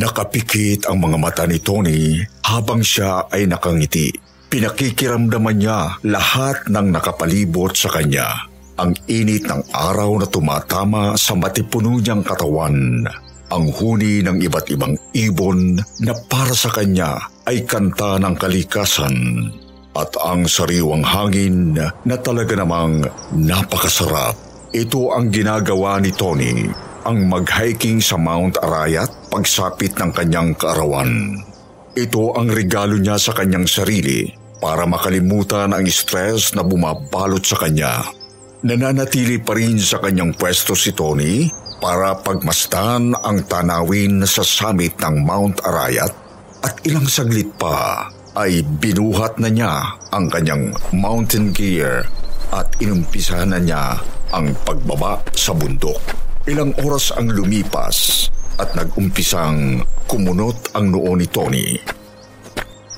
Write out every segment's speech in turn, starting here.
Nakapikit ang mga mata ni Tony habang siya ay nakangiti. Pinakikiramdaman niya lahat ng nakapalibot sa kanya. Ang init ng araw na tumatama sa matipuno niyang katawan. Ang huni ng iba't ibang ibon na para sa kanya ay kanta ng kalikasan. At ang sariwang hangin na talaga namang napakasarap. Ito ang ginagawa ni Tony ang mag-hiking sa Mount Arayat pagsapit ng kanyang kaarawan. Ito ang regalo niya sa kanyang sarili para makalimutan ang stress na bumabalot sa kanya. Nananatili pa rin sa kanyang pwesto si Tony para pagmastan ang tanawin sa summit ng Mount Arayat at ilang saglit pa ay binuhat na niya ang kanyang mountain gear at inumpisa na niya ang pagbaba sa bundok. Ilang oras ang lumipas at nag-umpisang kumunot ang noo ni Tony.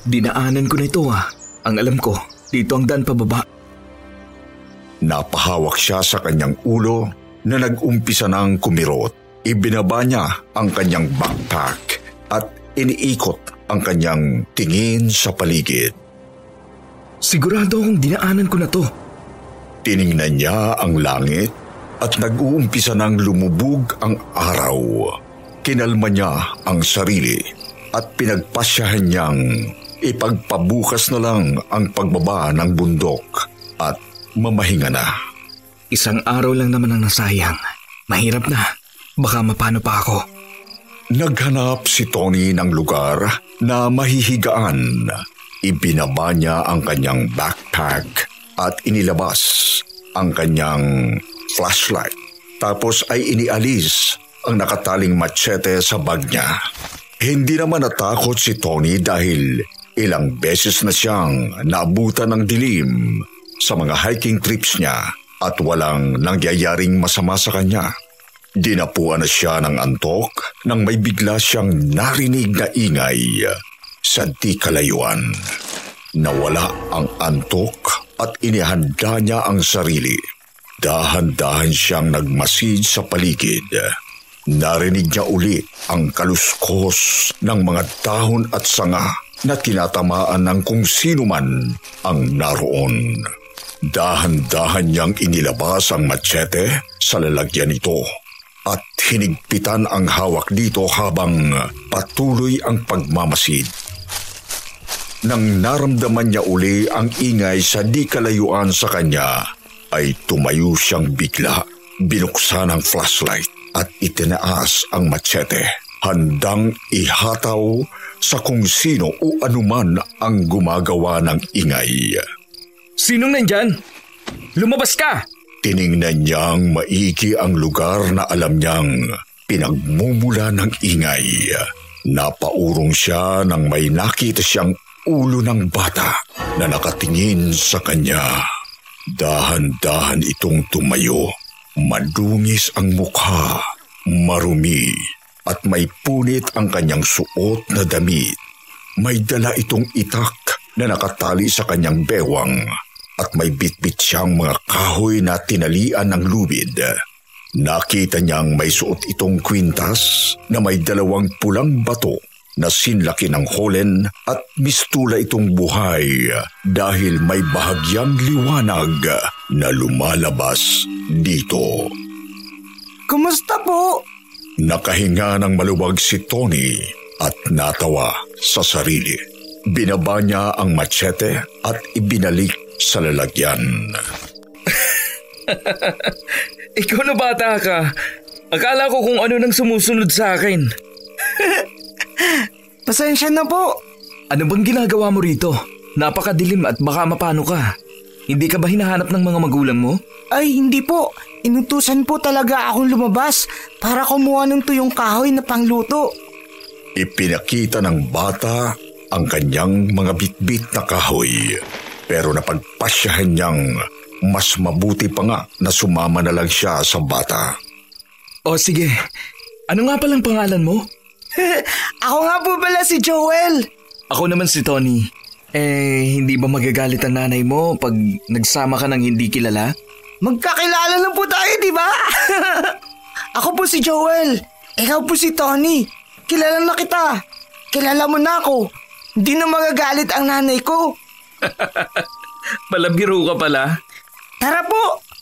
Dinaanan ko na ito ah. Ang alam ko, dito ang dan pababa. Napahawak siya sa kanyang ulo na nag-umpisa ng kumirot. Ibinaba niya ang kanyang backpack at iniikot ang kanyang tingin sa paligid. Sigurado akong dinaanan ko na to. Tiningnan niya ang langit at nag-uumpisa ng lumubog ang araw. Kinalma niya ang sarili at pinagpasyahan niyang ipagpabukas na lang ang pagbaba ng bundok at mamahinga na. Isang araw lang naman ang nasayang. Mahirap na. Baka mapano pa ako. Naghanap si Tony ng lugar na mahihigaan. Ibinaba niya ang kanyang backpack at inilabas ang kanyang flashlight. Tapos ay inialis ang nakataling machete sa bag niya. Hindi naman natakot si Tony dahil ilang beses na siyang naabutan ng dilim sa mga hiking trips niya at walang nangyayaring masama sa kanya. Dinapuan na siya ng antok nang may bigla siyang narinig na ingay sa di kalayuan. Nawala ang antok at inihanda niya ang sarili Dahan-dahan siyang nagmasid sa paligid. Narinig niya uli ang kaluskos ng mga dahon at sanga na tinatamaan ng kung sino man ang naroon. Dahan-dahan niyang inilabas ang machete sa lalagyan nito at hinigpitan ang hawak dito habang patuloy ang pagmamasid. Nang naramdaman niya uli ang ingay sa di kalayuan sa kanya, ay tumayo siyang bigla. Binuksan ang flashlight at itinaas ang machete. Handang ihataw sa kung sino o anuman ang gumagawa ng ingay. Sinong nandyan? Lumabas ka! Tiningnan niyang maigi ang lugar na alam niyang pinagmumula ng ingay. Napaurong siya nang may nakita siyang ulo ng bata na nakatingin sa kanya. Dahan-dahan itong tumayo. Madungis ang mukha, marumi, at may punit ang kanyang suot na damit. May dala itong itak na nakatali sa kanyang bewang at may bitbit siyang mga kahoy na tinalian ng lubid. Nakita niyang may suot itong kwintas na may dalawang pulang bato na sinlaki ng holen at mistula itong buhay dahil may bahagyang liwanag na lumalabas dito. Kumusta po? Nakahinga ng maluwag si Tony at natawa sa sarili. Binaba niya ang machete at ibinalik sa lalagyan. Ikaw na bata ka. Akala ko kung ano nang sumusunod sa akin. Pasensya na po. Ano bang ginagawa mo rito? Napakadilim at baka mapano ka. Hindi ka ba hinahanap ng mga magulang mo? Ay, hindi po. Inutusan po talaga akong lumabas para kumuha ng tuyong kahoy na pangluto. Ipinakita ng bata ang kanyang mga bitbit na kahoy. Pero napagpasyahan niyang mas mabuti pa nga na sumama na lang siya sa bata. O sige, ano nga palang pangalan mo? Ako nga po pala si Joel. Ako naman si Tony. Eh, hindi ba magagalit ang nanay mo pag nagsama ka ng hindi kilala? Magkakilala lang po tayo, di ba? ako po si Joel. Ikaw po si Tony. Kilala na kita. Kilala mo na ako. Hindi na magagalit ang nanay ko. Palabiro ka pala. Tara po!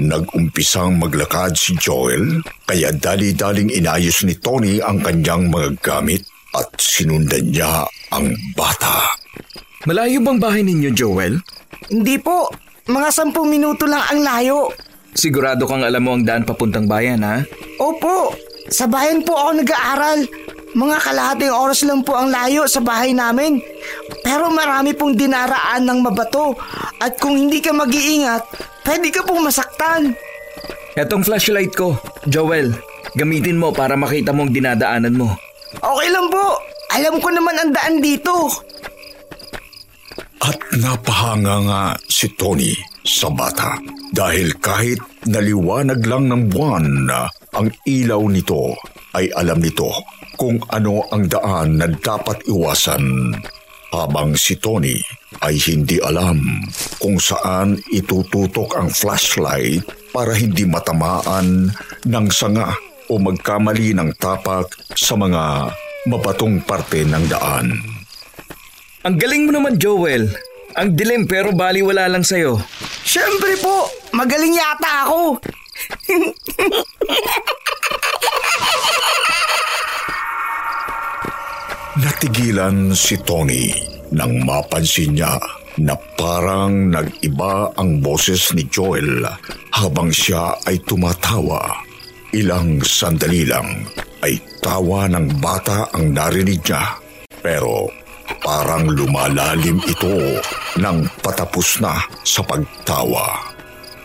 Nag-umpisang maglakad si Joel kaya dali-daling inayos ni Tony ang kanyang mga gamit at sinundan niya ang bata. Malayo bang bahay ninyo, Joel? Hindi po. Mga sampung minuto lang ang layo. Sigurado kang alam mo ang daan papuntang bayan, ha? Opo. Sa bayan po ako nag-aaral. Mga kalahating oras lang po ang layo sa bahay namin. Pero marami pong dinaraan ng mabato. At kung hindi ka mag-iingat, pwede ka pong masaktan. Etong flashlight ko, Joel. Gamitin mo para makita mo ang dinadaanan mo. Okay lang po. Alam ko naman ang daan dito. At napahanga nga si Tony sa bata dahil kahit naliwanag lang ng buwan ang ilaw nito ay alam nito kung ano ang daan na dapat iwasan habang si Tony ay hindi alam kung saan itututok ang flashlight para hindi matamaan ng sanga o magkamali ng tapak sa mga mabatong parte ng daan. Ang galing mo naman, Joel. Ang dilim pero baliwala lang sa'yo. Siyempre po, magaling yata ako. Natigilan si Tony nang mapansin niya na parang nag-iba ang boses ni Joel habang siya ay tumatawa. Ilang sandali lang ay tawa ng bata ang narinig niya. Pero parang lumalalim ito nang patapos na sa pagtawa.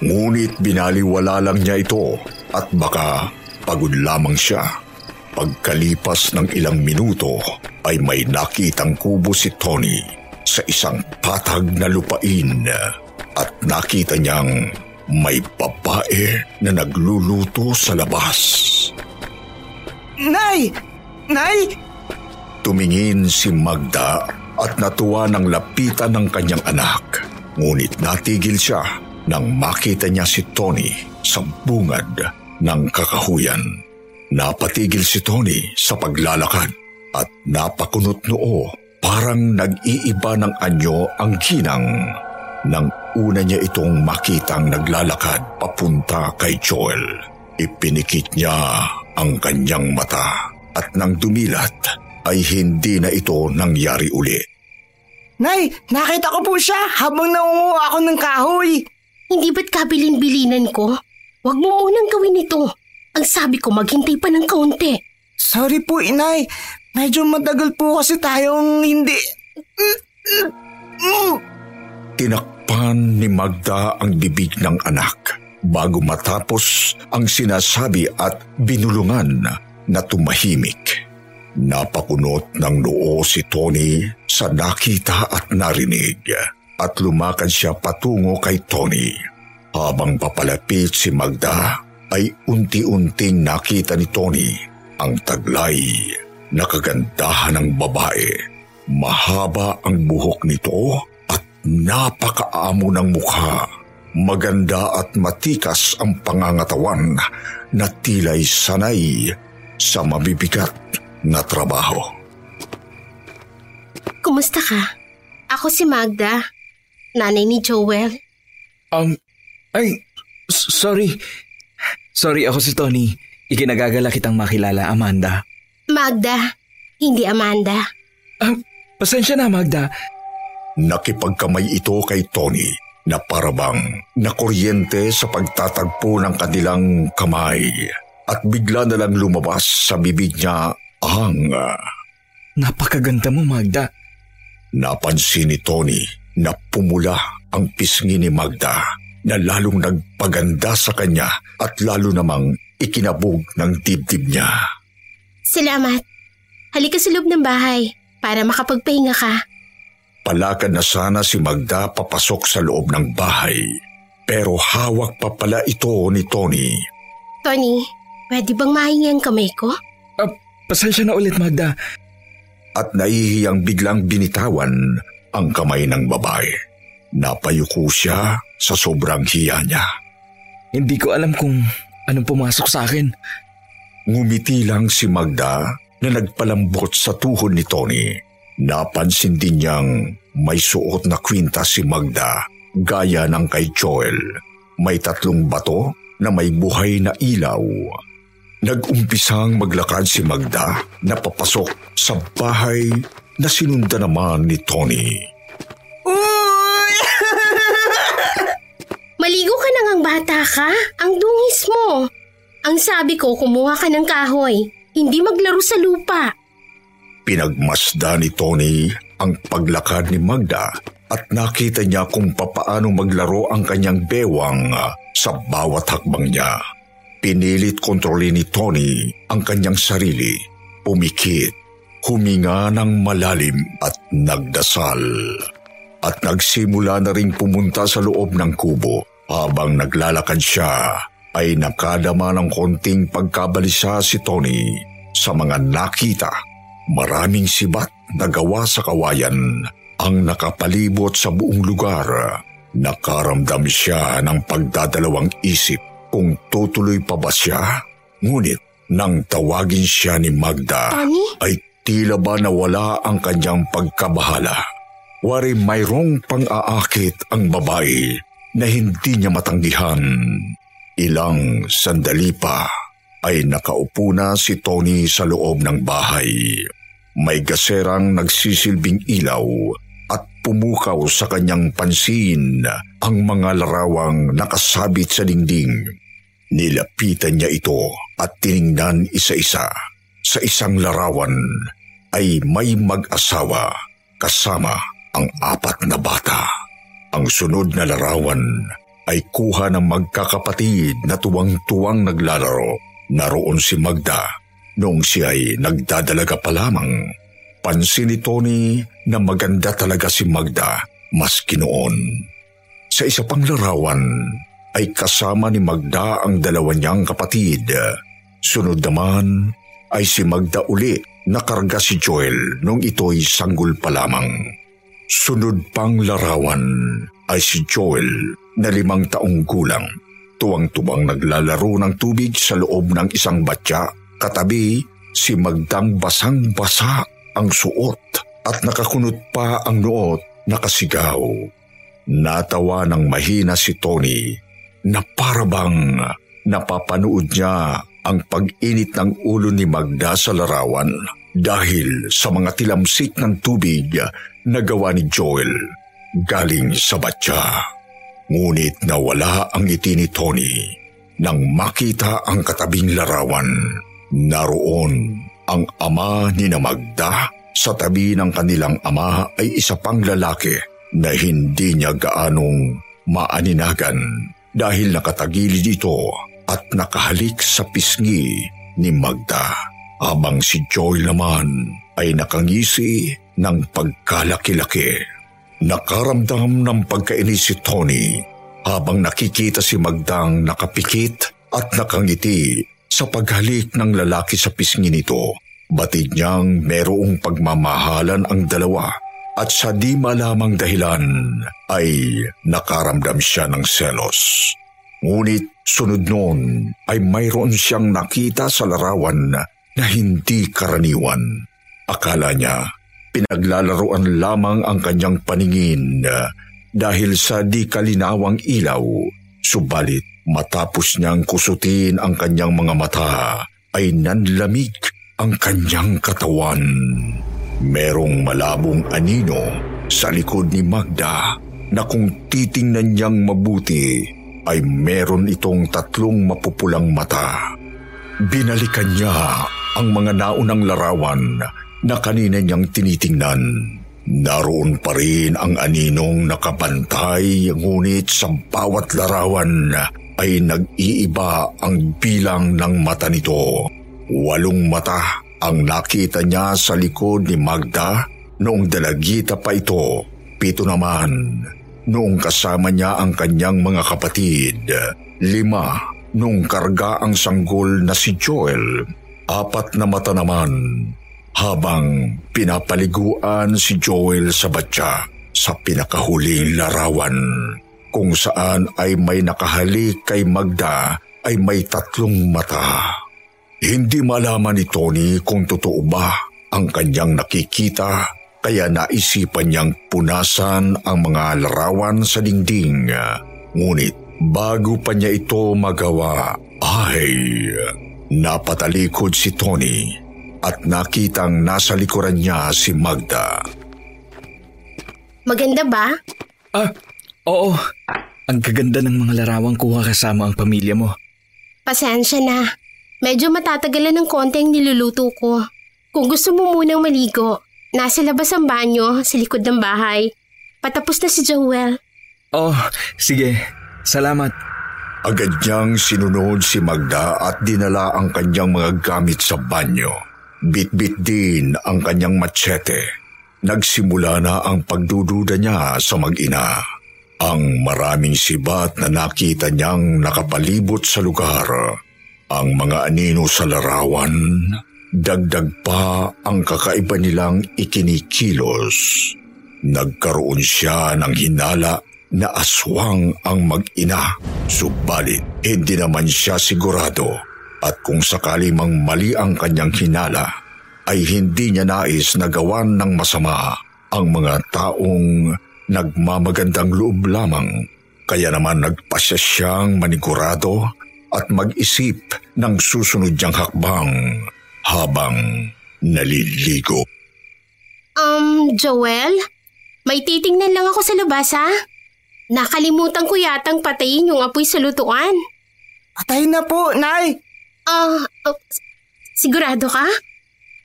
Ngunit binaliwala lang niya ito at baka pagod lamang siya. Pagkalipas ng ilang minuto ay may nakitang kubo si Tony sa isang patag na lupain at nakita niyang may babae na nagluluto sa labas. Nay! Nay! Tumingin si Magda at natuwa ng lapitan ng kanyang anak. Ngunit natigil siya nang makita niya si Tony sa bungad ng kakahuyan. Napatigil si Tony sa paglalakad at napakunot noo parang nag-iiba ng anyo ang ginang nang una niya itong makitang naglalakad papunta kay Joel. Ipinikit niya ang kanyang mata at nang dumilat ay hindi na ito nangyari uli. Nay, nakita ko po siya habang naunguha ako ng kahoy. Hindi ba't kabilin-bilinan ko? Huwag mo munang gawin ito. Ang sabi ko maghintay pa ng kaunti. Sorry po, inay. Medyo matagal po kasi tayong hindi... Tinakpan ni Magda ang bibig ng anak bago matapos ang sinasabi at binulungan na tumahimik. Napakunot ng noo si Tony sa nakita at narinig at lumakad siya patungo kay Tony. Habang papalapit si Magda, ay unti-unting nakita ni Tony ang taglay na kagandahan ng babae. Mahaba ang buhok nito at napakaamo ng mukha. Maganda at matikas ang pangangatawan na tila'y sanay sa mabibigat na trabaho. Kumusta ka? Ako si Magda, nanay ni Joel. Um, ay, sorry. Sorry, ako si Tony. Ikinagagala kitang makilala, Amanda. Magda, hindi Amanda. Ah, pasensya na, Magda. Nakipagkamay ito kay Tony na parabang nakuryente sa pagtatagpo ng kanilang kamay. at bigla na lang lumabas sa bibig niya ang... Napakaganda mo, Magda. Napansin ni Tony na pumula ang pisngi ni Magda na lalong nagpaganda sa kanya at lalo namang ikinabog ng dibdib niya. Salamat. Halika sa loob ng bahay para makapagpahinga ka. Palakad na sana si Magda papasok sa loob ng bahay. Pero hawak pa pala ito ni Tony. Tony, pwede bang mahingi ang kamay ko? Ah, pasensya na ulit, Magda. At nahihiyang biglang binitawan ang kamay ng babae. Napayuko siya sa sobrang hiya niya. Hindi ko alam kung anong pumasok sa akin. Ngumiti lang si Magda na nagpalambot sa tuhod ni Tony. Napansin din niyang may suot na kwinta si Magda gaya ng kay Joel. May tatlong bato na may buhay na ilaw. Nag-umpisang maglakad si Magda na papasok sa bahay na sinunda naman ni Tony. Bata ka? Ang dungis mo. Ang sabi ko, kumuha ka ng kahoy. Hindi maglaro sa lupa. Pinagmasda ni Tony ang paglakad ni Magda at nakita niya kung papaano maglaro ang kanyang bewang ah, sa bawat hakbang niya. Pinilit kontrolin ni Tony ang kanyang sarili, pumikit, huminga ng malalim at nagdasal. At nagsimula na ring pumunta sa loob ng kubo. Habang naglalakad siya, ay nakadama ng konting pagkabalisa si Tony sa mga nakita Maraming sibat na gawa sa kawayan ang nakapalibot sa buong lugar. Nakaramdam siya ng pagdadalawang isip kung tutuloy pa ba siya. Ngunit nang tawagin siya ni Magda Tony? ay tila ba nawala ang kanyang pagkabahala. Wari mayroong pang-aakit ang babae na hindi niya matanggihan. Ilang sandali pa ay nakaupo na si Tony sa loob ng bahay. May gaserang nagsisilbing ilaw at pumukaw sa kanyang pansin ang mga larawang nakasabit sa dingding. Nilapitan niya ito at tiningnan isa-isa. Sa isang larawan ay may mag-asawa kasama ang apat na bata. Ang sunod na larawan ay kuha ng magkakapatid na tuwang-tuwang naglalaro. Naroon si Magda noong siya ay nagdadalaga pa lamang. Pansin ni Tony na maganda talaga si Magda maski noon. Sa isa pang larawan ay kasama ni Magda ang dalawa niyang kapatid. Sunod naman ay si Magda uli na karga si Joel nung ito'y sanggol pa lamang. Sunod pang larawan ay si Joel na limang taong gulang. Tuwang-tuwang naglalaro ng tubig sa loob ng isang batya Katabi, si Magdang basang-basa ang suot at nakakunot pa ang noot nakasigaw. Natawa ng mahina si Tony na parabang napapanood niya ang pag-init ng ulo ni Magda sa larawan dahil sa mga tilamsik ng tubig na gawa ni Joel galing sa batya. Ngunit nawala ang ngiti ni Tony nang makita ang katabing larawan. Naroon ang ama ni na Magda sa tabi ng kanilang ama ay isa pang lalaki na hindi niya gaanong maaninagan dahil nakatagilid ito at nakahalik sa pisngi ni Magda. Habang si Joy naman ay nakangisi ng pagkalaki-laki. Nakaramdam ng pagkainis si Tony habang nakikita si Magdang nakapikit at nakangiti sa paghalik ng lalaki sa pisngi nito, batid niyang merong pagmamahalan ang dalawa at sa di malamang dahilan ay nakaramdam siya ng selos. Ngunit sunod noon ay mayroon siyang nakita sa larawan na hindi karaniwan. Akala niya pinaglalaroan lamang ang kanyang paningin dahil sa di kalinawang ilaw, subalit Matapos niyang kusutin ang kanyang mga mata, ay nanlamig ang kanyang katawan. Merong malabong anino sa likod ni Magda na kung titingnan niyang mabuti ay meron itong tatlong mapupulang mata. Binalikan niya ang mga naunang larawan na kanina niyang tinitingnan. Naroon pa rin ang aninong nakabantay ngunit sa bawat larawan ay nag-iiba ang bilang ng mata nito. Walong mata ang nakita niya sa likod ni Magda noong dalagita pa ito. Pito naman noong kasama niya ang kanyang mga kapatid. Lima noong karga ang sanggol na si Joel. Apat na mata naman habang pinapaliguan si Joel sa batya sa pinakahuling larawan kung saan ay may nakahalik kay Magda ay may tatlong mata. Hindi malaman ni Tony kung totoo ba ang kanyang nakikita kaya naisipan niyang punasan ang mga larawan sa dingding. Ngunit bago pa niya ito magawa ay napatalikod si Tony at nakitang nasa likuran niya si Magda. Maganda ba? Ah, oo. Ang gaganda ng mga larawang kuha kasama ang pamilya mo. Pasensya na. Medyo matatagalan ng konti ang niluluto ko. Kung gusto mo munang maligo, nasa labas ang banyo sa likod ng bahay. Patapos na si Joel. Oh, sige. Salamat. Agad niyang sinunod si Magda at dinala ang kanyang mga gamit sa banyo. Bit-bit din ang kanyang machete. Nagsimula na ang pagdududa niya sa mag-ina. Ang maraming sibat na nakita niyang nakapalibot sa lugar. Ang mga anino sa larawan, dagdag pa ang kakaiba nilang ikinikilos. Nagkaroon siya ng hinala na aswang ang mag-ina. Subalit, hindi naman siya sigurado at kung sakali mang mali ang kanyang hinala, ay hindi niya nais na gawan ng masama ang mga taong nagmamagandang loob lamang. Kaya naman nagpasya siyang manigurado at mag-isip ng susunod niyang hakbang habang naliligo. Um, Joel? May titingnan lang ako sa labas ha? Nakalimutan ko yatang patayin yung apoy sa lutuan. Patay na po, Nay! Ah, uh, sigurado ka?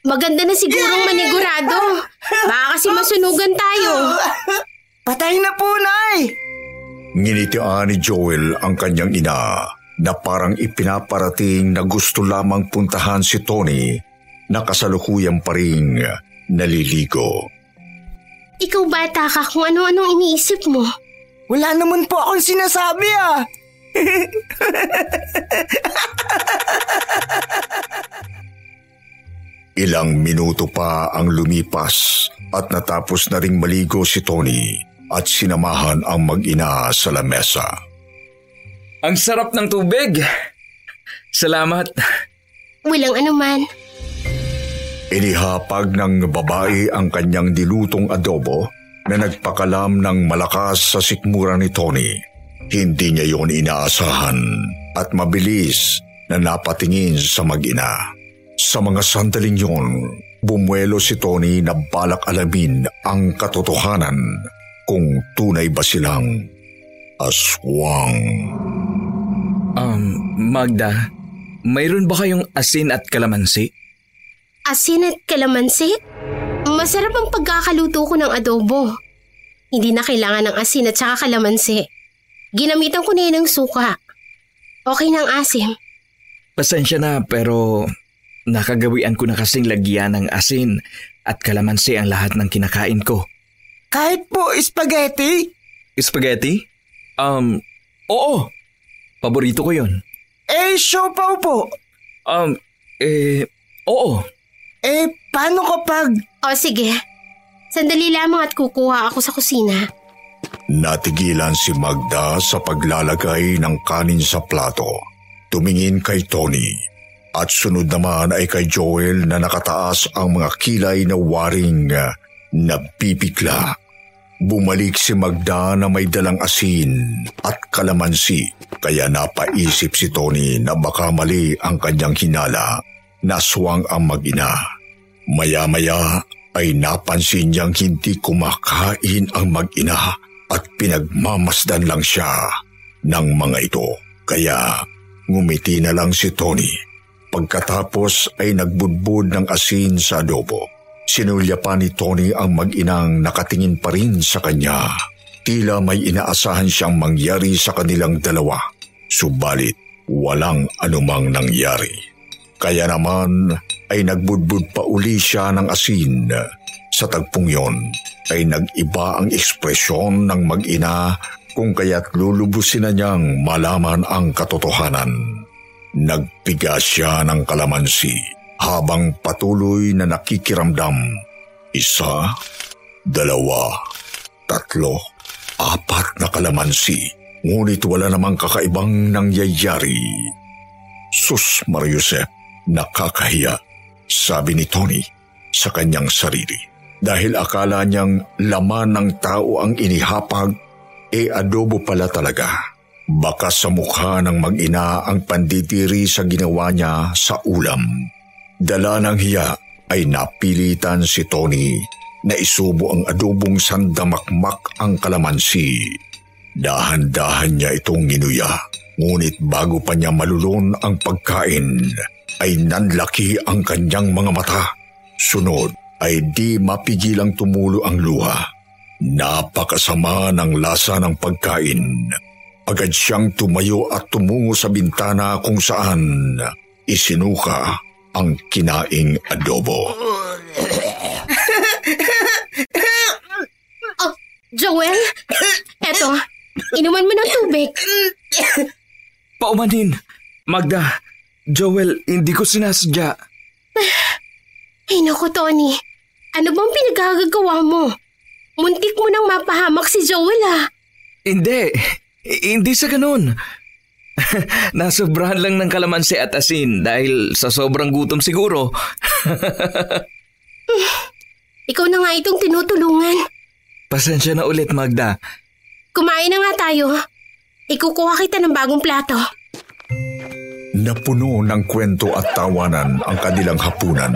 Maganda na sigurong manigurado. Baka kasi masunugan tayo. Patay na po, Nay! Nginitian ni Joel ang kanyang ina na parang ipinaparating na gusto lamang puntahan si Tony na kasalukuyan pa rin naliligo. Ikaw bata ka kung ano-anong iniisip mo. Wala naman po akong sinasabi ah! Ilang minuto pa ang lumipas at natapos na ring maligo si Tony at sinamahan ang mag-ina sa lamesa. Ang sarap ng tubig. Salamat. Walang anuman. Inihapag ng babae ang kanyang dilutong adobo na nagpakalam ng malakas sa sikmura ni Tony. Hindi niya yon inaasahan at mabilis na napatingin sa mag-ina. Sa mga sandaling yon, bumuelo si Tony na balak alamin ang katotohanan kung tunay ba silang aswang. Um, Magda, mayroon ba kayong asin at kalamansi? Asin at kalamansi? Masarap ang pagkakaluto ko ng adobo. Hindi na kailangan ng asin at saka kalamansi. Ginamitan ko na yun ng suka. Okay ng asim. Pasensya na pero nakagawian ko na kasing lagyan ng asin at kalamansi ang lahat ng kinakain ko. Kahit po spaghetti? Spaghetti? Um, oo. Paborito ko yon. Eh, siopaw po. Um, eh, oo. Eh, paano kapag... O sige, sandali lamang at kukuha ako sa kusina. Natigilan si Magda sa paglalagay ng kanin sa plato. Tumingin kay Tony. At sunod naman ay kay Joel na nakataas ang mga kilay na waring nabibigla. Bumalik si Magda na may dalang asin at kalamansi kaya napaisip si Tony na baka mali ang kanyang hinala. Naswang ang mag-ina. Maya-maya ay napansin niyang hindi kumakain ang mag-ina at pinagmamasdan lang siya ng mga ito. Kaya ngumiti na lang si Tony Pagkatapos ay nagbudbud ng asin sa adobo. Sinulya pa ni Tony ang mag-inang nakatingin pa rin sa kanya. Tila may inaasahan siyang mangyari sa kanilang dalawa. Subalit, walang anumang nangyari. Kaya naman ay nagbudbud pa uli siya ng asin. Sa tagpong yon ay nag-iba ang ekspresyon ng mag-ina kung kaya't lulubusin na niyang malaman ang katotohanan. Nagpiga siya ng kalamansi habang patuloy na nakikiramdam. Isa, dalawa, tatlo, apat na kalamansi. Ngunit wala namang kakaibang nangyayari. Sus Mariusep, nakakahiya, sabi ni Tony sa kanyang sarili. Dahil akala niyang laman ng tao ang inihapag, e adobo pala talaga. Baka sa mukha ng mag-ina ang pandidiri sa ginawa niya sa ulam. Dala ng hiya ay napilitan si Tony na isubo ang adobong sandamakmak ang kalamansi. Dahan-dahan niya itong ginuya, ngunit bago pa niya malulon ang pagkain, ay nanlaki ang kanyang mga mata. Sunod ay di mapigilang tumulo ang luha. Napakasama ng lasa ng pagkain Agad siyang tumayo at tumungo sa bintana kung saan isinuka ang kinaing adobo. Oh, Joel? Eto, inuman mo ng tubig. Paumanin. Magda, Joel, hindi ko sinasadya. Ay naku, Tony. Ano bang pinagagagawa mo? Muntik mo nang mapahamak si Joel ah. Hindi. Hindi sa ganun. Nasobrahan lang ng kalamansi at asin dahil sa sobrang gutom siguro. Ikaw na nga itong tinutulungan. Pasensya na ulit, Magda. Kumain na nga tayo. Ikukuha kita ng bagong plato. Napuno ng kwento at tawanan ang kanilang hapunan.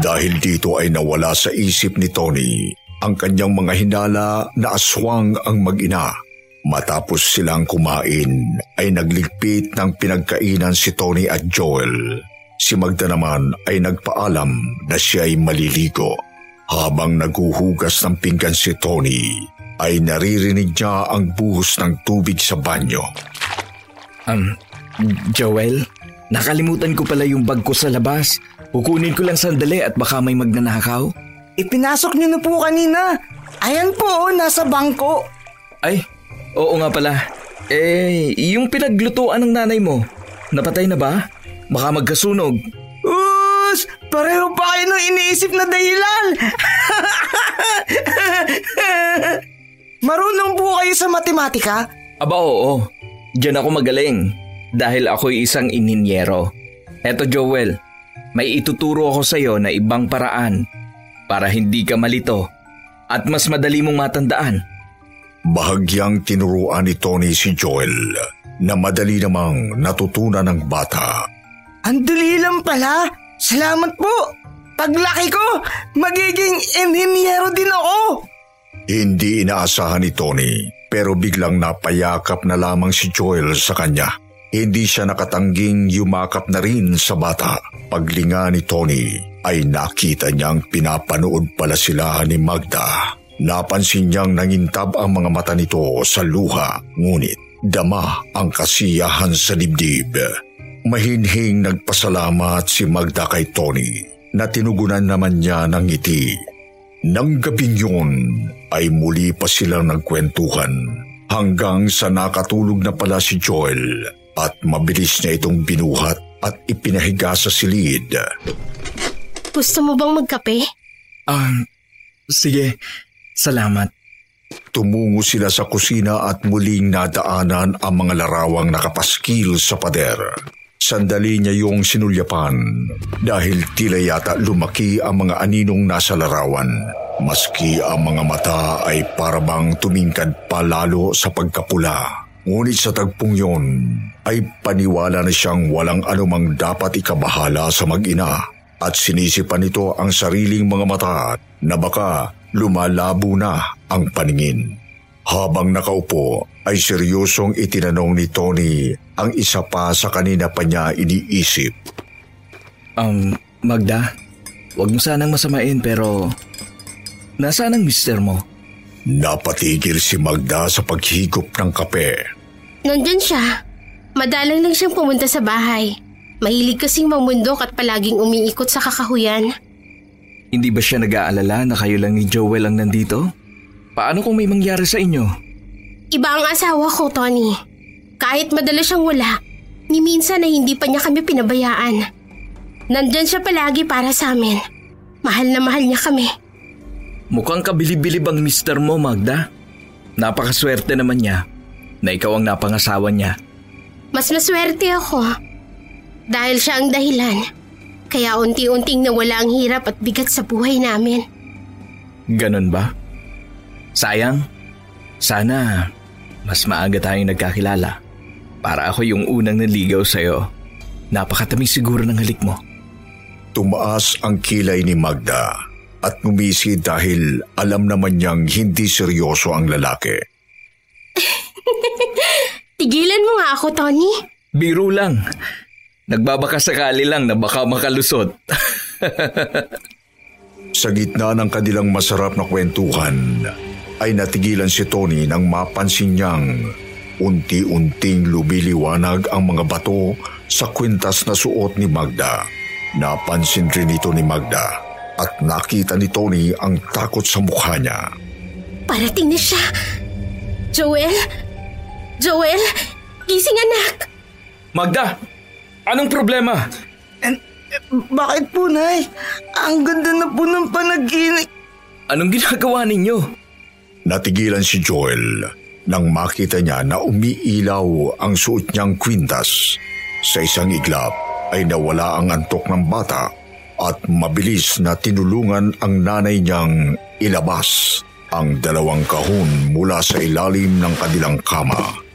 Dahil dito ay nawala sa isip ni Tony ang kanyang mga hinala na aswang ang mag-ina. Matapos silang kumain ay nagligpit ng pinagkainan si Tony at Joel. Si Magda naman ay nagpaalam na siya ay maliligo. Habang naguhugas ng pinggan si Tony, ay naririnig niya ang buhos ng tubig sa banyo. Um, Joel, nakalimutan ko pala yung bag ko sa labas. Kukunin ko lang sandali at baka may magnanakaw. Ipinasok niyo na po kanina. Ayan po, oh, nasa bangko. Ay, oo nga pala. Eh, yung pinaglutuan ng nanay mo, napatay na ba? Baka magkasunog. Us! Pareho pa kayo ng iniisip na dahilan! Marunong po kayo sa matematika? Aba oo, diyan ako magaling dahil ako'y isang ininyero. Eto Joel, may ituturo ako sa iyo na ibang paraan para hindi ka malito at mas madali mong matandaan. Bahagyang tinuruan ni Tony si Joel na madali namang natutunan ng bata. Ang dali lang pala. Salamat po. Paglaki ko, magiging inhinyero din ako. Hindi inaasahan ni Tony pero biglang napayakap na lamang si Joel sa kanya. Hindi siya nakatangging yumakap na rin sa bata. Paglinga ni Tony ay nakita niyang pinapanood pala sila ni Magda. Napansin niyang nangintab ang mga mata nito sa luha, ngunit dama ang kasiyahan sa dibdib. Mahinhing nagpasalamat si Magda kay Tony na tinugunan naman niya ng ngiti. Nang gabing yun ay muli pa silang nagkwentuhan hanggang sa nakatulog na pala si Joel at mabilis niya itong binuhat at ipinahiga sa silid. Gusto mo bang magkape? Um, sige, salamat. Tumungo sila sa kusina at muling nadaanan ang mga larawang nakapaskil sa pader. Sandali niya yung sinulyapan dahil tila yata lumaki ang mga aninong nasa larawan. Maski ang mga mata ay parabang tumingkad pa lalo sa pagkapula. Ngunit sa tagpong yon ay paniwala na siyang walang anumang dapat ikabahala sa mag-ina at sinisipan nito ang sariling mga mata na baka lumalabo na ang paningin. Habang nakaupo ay seryosong itinanong ni Tony ang isa pa sa kanina pa niya iniisip. Um, Magda, wag mo sanang masamain pero nasaan ang mister mo? Napatigil si Magda sa paghigop ng kape. Nandyan siya. Madalang lang siyang pumunta sa bahay. Mahilig kasing mamundok at palaging umiikot sa kakahuyan. Hindi ba siya nag-aalala na kayo lang ni Joel ang nandito? Paano kung may mangyari sa inyo? Iba ang asawa ko, Tony. Kahit madalas siyang wala, ni minsan na hindi pa niya kami pinabayaan. Nandyan siya palagi para sa amin. Mahal na mahal niya kami. Mukhang kabilib-bilib ang mister mo, Magda. Napakaswerte naman niya na ikaw ang napangasawa niya. Mas maswerte ako. Dahil siya ang dahilan. Kaya unti-unting nawala ang hirap at bigat sa buhay namin. Ganon ba? Sayang. Sana mas maaga tayong nagkakilala. Para ako yung unang naligaw sa'yo. Napakatamis siguro ng halik mo. Tumaas ang kilay ni Magda at ngumisi dahil alam naman niyang hindi seryoso ang lalaki. Tigilan mo nga ako, Tony. Biro lang. Nagbabaka sakali lang na baka makalusot. Sa gitna ng kanilang masarap na kwentuhan, ay natigilan si Tony nang mapansin niyang unti-unting lubiliwanag ang mga bato sa kwintas na suot ni Magda. Napansin rin ito ni Magda at nakita ni Tony ang takot sa mukha niya. Parating na siya. Joel? Joel? Gising anak! Magda! Anong problema? Bakit po, Nay? Ang ganda na po ng panaginip. Anong ginagawa ninyo? Natigilan si Joel nang makita niya na umiilaw ang suot niyang kwintas. Sa isang iglap ay nawala ang antok ng bata at mabilis na tinulungan ang nanay niyang ilabas ang dalawang kahon mula sa ilalim ng kanilang kama.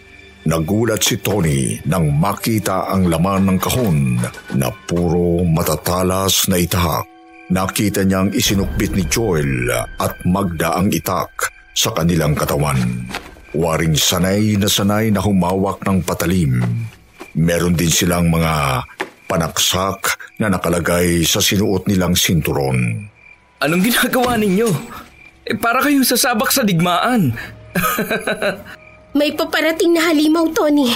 Nagulat si Tony nang makita ang laman ng kahon na puro matatalas na itak. Nakita niyang isinukbit ni Joel at Magda ang itak sa kanilang katawan. Waring sanay na sanay na humawak ng patalim. Meron din silang mga panaksak na nakalagay sa sinuot nilang sinturon. Anong ginagawa ninyo? Eh, para kayong sasabak sa digmaan. May paparating na halimaw, Tony.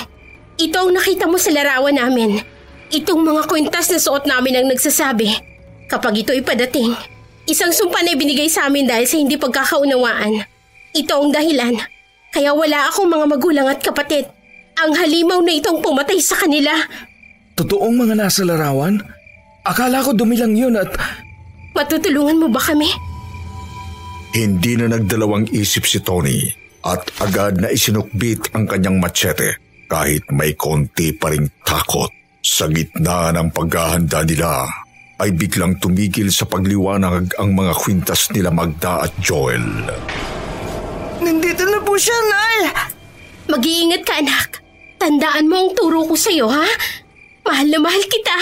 Ito ang nakita mo sa larawan namin. Itong mga kwintas na suot namin ang nagsasabi. Kapag ito ipadating, isang sumpa na ibinigay sa amin dahil sa hindi pagkakaunawaan. Ito ang dahilan. Kaya wala akong mga magulang at kapatid. Ang halimaw na itong pumatay sa kanila. Totoong mga nasa larawan? Akala ko dumilang yun at... Matutulungan mo ba kami? Hindi na nagdalawang isip si Tony at agad na isinukbit ang kanyang machete kahit may konti pa ring takot. Sa gitna ng paghahanda nila ay biglang tumigil sa pagliwanag ang mga kwintas nila Magda at Joel. Nandito na po siya, Nay! Mag-iingat ka, anak. Tandaan mo ang turo ko sa'yo, ha? Mahal na mahal kita.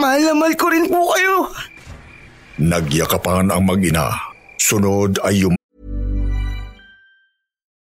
Mahal na mahal ko rin po kayo. Nagyakapan ang mag-ina. Sunod ay yung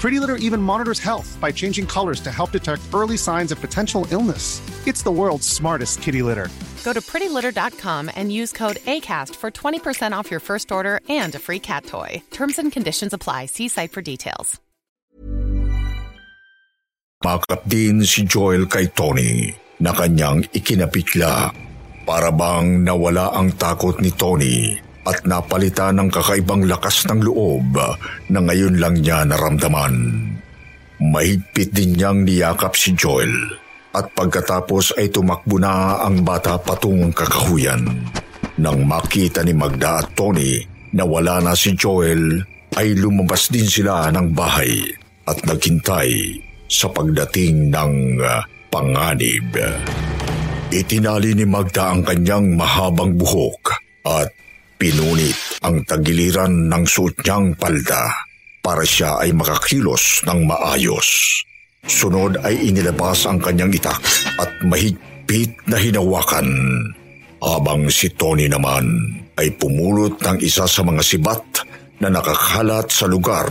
Pretty Litter even monitors health by changing colors to help detect early signs of potential illness. It's the world's smartest kitty litter. Go to prettylitter.com and use code ACAST for 20% off your first order and a free cat toy. Terms and conditions apply. See site for details. Makap din si Joel kay Tony na kanyang ikinapitla. Para bang nawala ang takot ni Tony at napalitan ng kakaibang lakas ng loob na ngayon lang niya naramdaman. Mahigpit din niyang niyakap si Joel at pagkatapos ay tumakbo na ang bata patungong kakahuyan. Nang makita ni Magda at Tony na wala na si Joel, ay lumabas din sila ng bahay at naghintay sa pagdating ng panganib. Itinali ni Magda ang kanyang mahabang buhok at pinunit ang tagiliran ng suot niyang palda para siya ay makakilos ng maayos. Sunod ay inilabas ang kanyang itak at mahigpit na hinawakan. Habang si Tony naman ay pumulot ng isa sa mga sibat na nakakalat sa lugar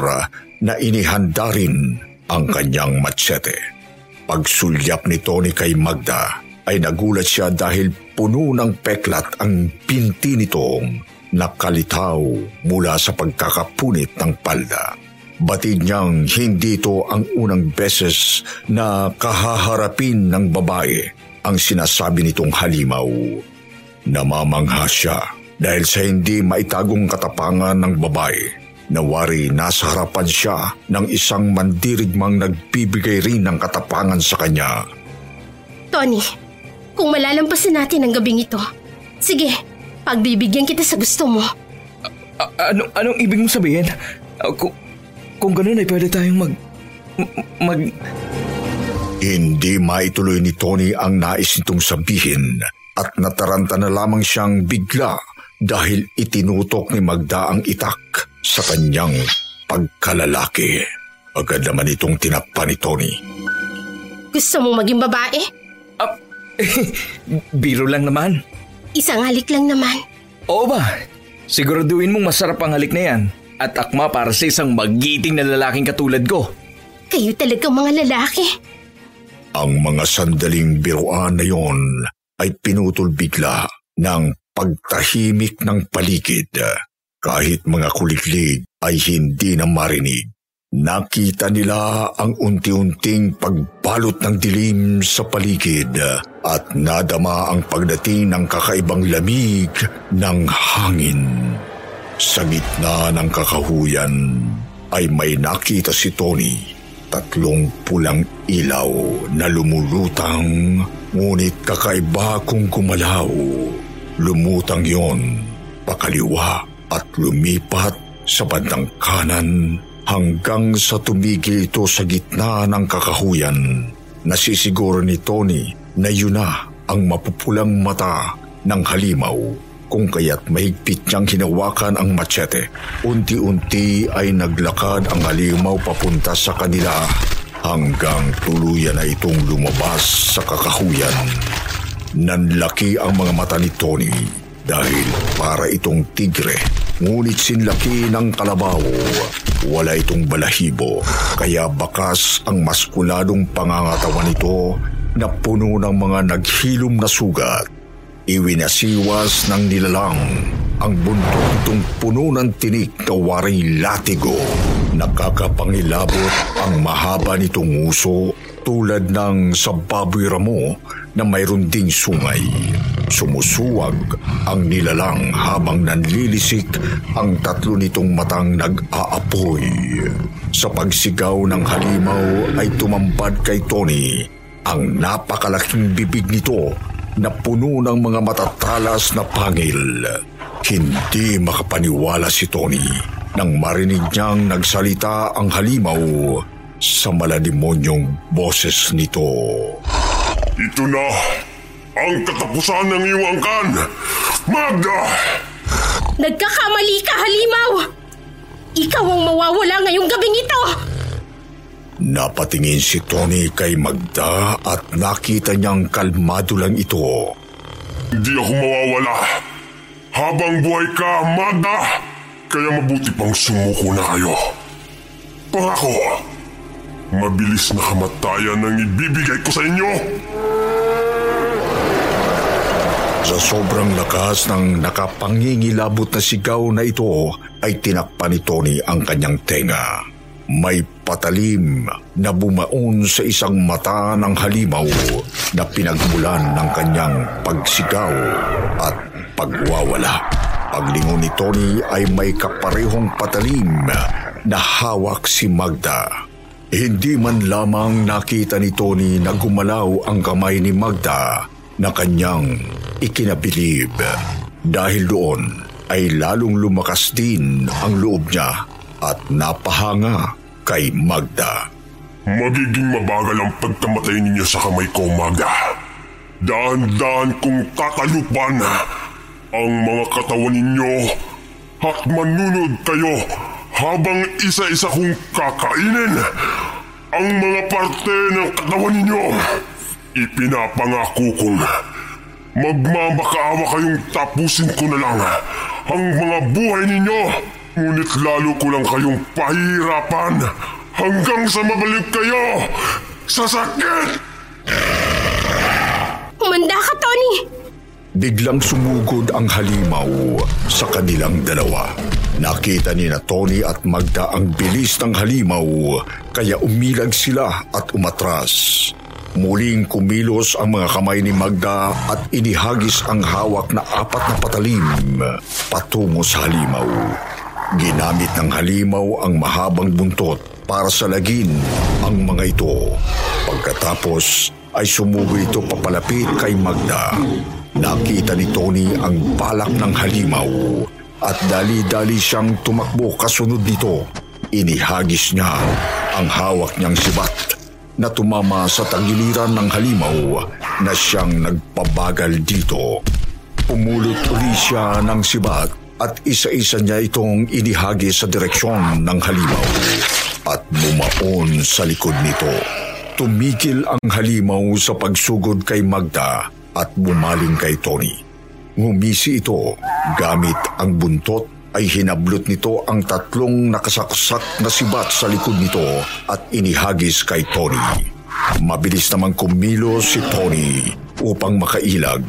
na inihanda rin ang kanyang matsete. Pagsulyap ni Tony kay Magda ay nagulat siya dahil puno ng peklat ang pinti nitong nakalitaw mula sa pagkakapunit ng palda. Batid niyang hindi ito ang unang beses na kahaharapin ng babae ang sinasabi nitong halimaw. Namamangha siya dahil sa hindi maitagong katapangan ng babae. Nawari nasa harapan siya ng isang mandirigmang nagbibigay rin ng katapangan sa kanya. Tony, kung malalampasan natin ang gabing ito, sige, pagbibigyan kita sa gusto mo. A- ano, anong ibig mong sabihin? Uh, kung, kung ganun ay pwede tayong mag... mag... Hindi maituloy ni Tony ang nais nitong sabihin at nataranta na lamang siyang bigla dahil itinutok ni Magda ang itak sa kanyang pagkalalaki. Agad naman itong tinakpan ni Tony. Gusto mong maging babae? Uh, biro lang naman. Isang halik lang naman. Oo ba? Siguraduhin mong masarap ang halik na yan at akma para sa isang magiting na lalaking katulad ko. Kayo talagang mga lalaki. Ang mga sandaling biruan na yon ay pinutol bigla ng pagtahimik ng paligid. Kahit mga kuliklig ay hindi na marinig. Nakita nila ang unti-unting pagbalot ng dilim sa paligid at nadama ang pagdating ng kakaibang lamig ng hangin. Sa gitna ng kakahuyan ay may nakita si Tony. Tatlong pulang ilaw na lumulutang, ngunit kakaiba kung gumalaw. Lumutang yon, pakaliwa at lumipat sa bandang kanan hanggang sa tumigil ito sa gitna ng kakahuyan. Nasisiguro ni Tony na yun na ang mapupulang mata ng halimaw kung kaya't mahigpit niyang hinawakan ang machete. Unti-unti ay naglakad ang halimaw papunta sa kanila hanggang tuluyan na itong lumabas sa kakahuyan. Nanlaki ang mga mata ni Tony dahil para itong tigre ngunit sinlaki ng kalabaw. Wala itong balahibo kaya bakas ang maskuladong pangangatawan nito na puno ng mga naghilom na sugat Iwinasiwas ng nilalang ang bundok itong puno ng tinik na waring latigo. Nakakapangilabot ang mahaba nitong uso tulad ng sa baboy ramo na mayroon ding sungay. Sumusuwag ang nilalang habang nanlilisik ang tatlo nitong matang nag-aapoy. Sa pagsigaw ng halimaw ay tumambad kay Tony ang napakalaking bibig nito na puno ng mga matatalas na pangil. Hindi makapaniwala si Tony nang marinig niyang nagsalita ang halimaw sa maladimonyong boses nito. Ito na ang katapusan ng iyong angkan, Magda! Nagkakamali ka, halimaw! Ikaw ang mawawala ngayong gabing ito! Napatingin si Tony kay Magda at nakita niyang kalmado lang ito. Hindi ako mawawala. Habang buhay ka, Magda! Kaya mabuti pang sumuko na kayo. Pangako, mabilis na kamatayan ang ibibigay ko sa inyo. Sa sobrang lakas ng nakapangingilabot na sigaw na ito ay tinakpan ni Tony ang kanyang tenga. May patalim na bumaon sa isang mata ng halimaw na pinagmulan ng kanyang pagsigaw at pagwawala. Paglingon ni Tony ay may kaparehong patalim na hawak si Magda. Hindi man lamang nakita ni Tony na gumalaw ang kamay ni Magda na kanyang ikinabilib. Dahil doon ay lalong lumakas din ang loob niya at napahanga kay Magda. Magiging mabagal ang pagkamatay ninyo sa kamay ko, Magda. Daan-daan kong kakalupan ang mga katawan ninyo at manunod kayo habang isa-isa kong kakainin ang mga parte ng katawan ninyo. Ipinapangako kong magmamakaawa kayong tapusin ko na lang ang mga buhay ninyo. Ngunit lalo ko lang kayong pahirapan hanggang sa mabalik kayo sa sakit! Umanda ka, Tony! Biglang sumugod ang halimaw sa kanilang dalawa. Nakita ni na Tony at Magda ang bilis ng halimaw kaya umilag sila at umatras. Muling kumilos ang mga kamay ni Magda at inihagis ang hawak na apat na patalim patungo sa halimaw. Ginamit ng halimaw ang mahabang buntot para salagin ang mga ito. Pagkatapos ay sumugo ito papalapit kay Magda. Nakita ni Tony ang balak ng halimaw at dali-dali siyang tumakbo kasunod nito. Inihagis niya ang hawak niyang sibat na tumama sa tagiliran ng halimaw na siyang nagpabagal dito. Pumulot uli siya ng sibat at isa-isa niya itong inihagi sa direksyon ng halimaw at bumaon sa likod nito. Tumigil ang halimaw sa pagsugod kay Magda at bumaling kay Tony. Ngumisi ito gamit ang buntot ay hinablot nito ang tatlong nakasaksak na sibat sa likod nito at inihagis kay Tony. Mabilis namang kumilos si Tony upang makailag.